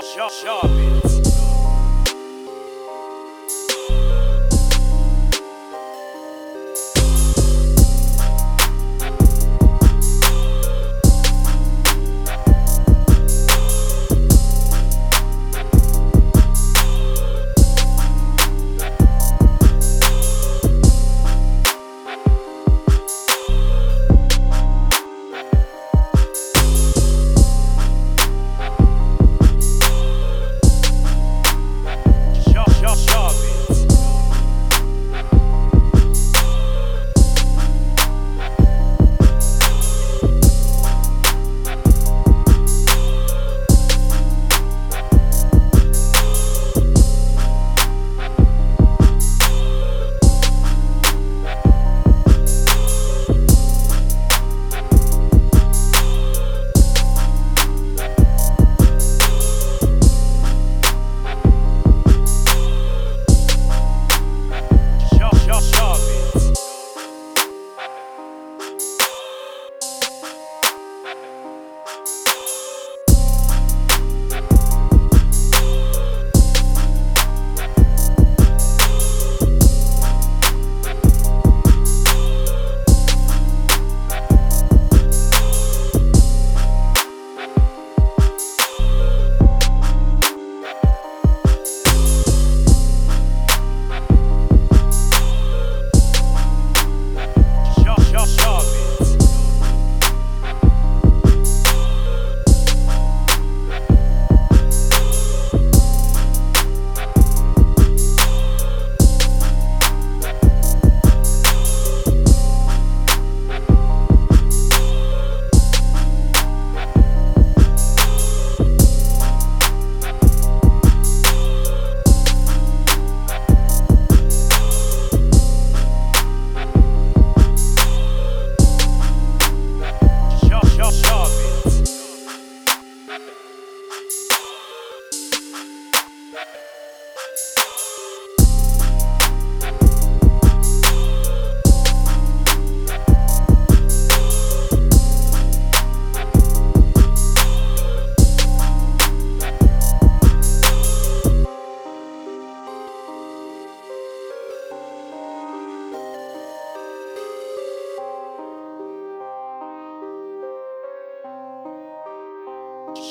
Shaw,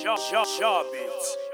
Shaw, Shaw, Shaw Beats.